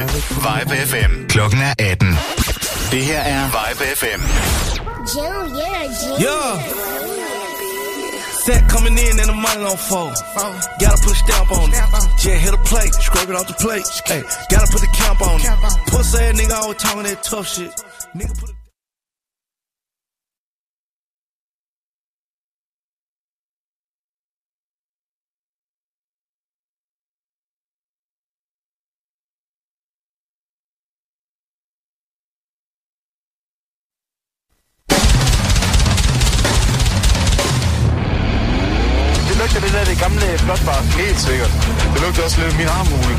Vibe FM. Klokken er 18. Det her er Vibe FM. Joe, yeah, Joe. Yeah. Set coming in and the money on fold. Gotta put a stamp on it. Yeah, hit a plate, scrape it off the plate. Hey, gotta put the camp on it. Pussy ass nigga always talking that tough shit. Nigga put a Milano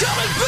coming back.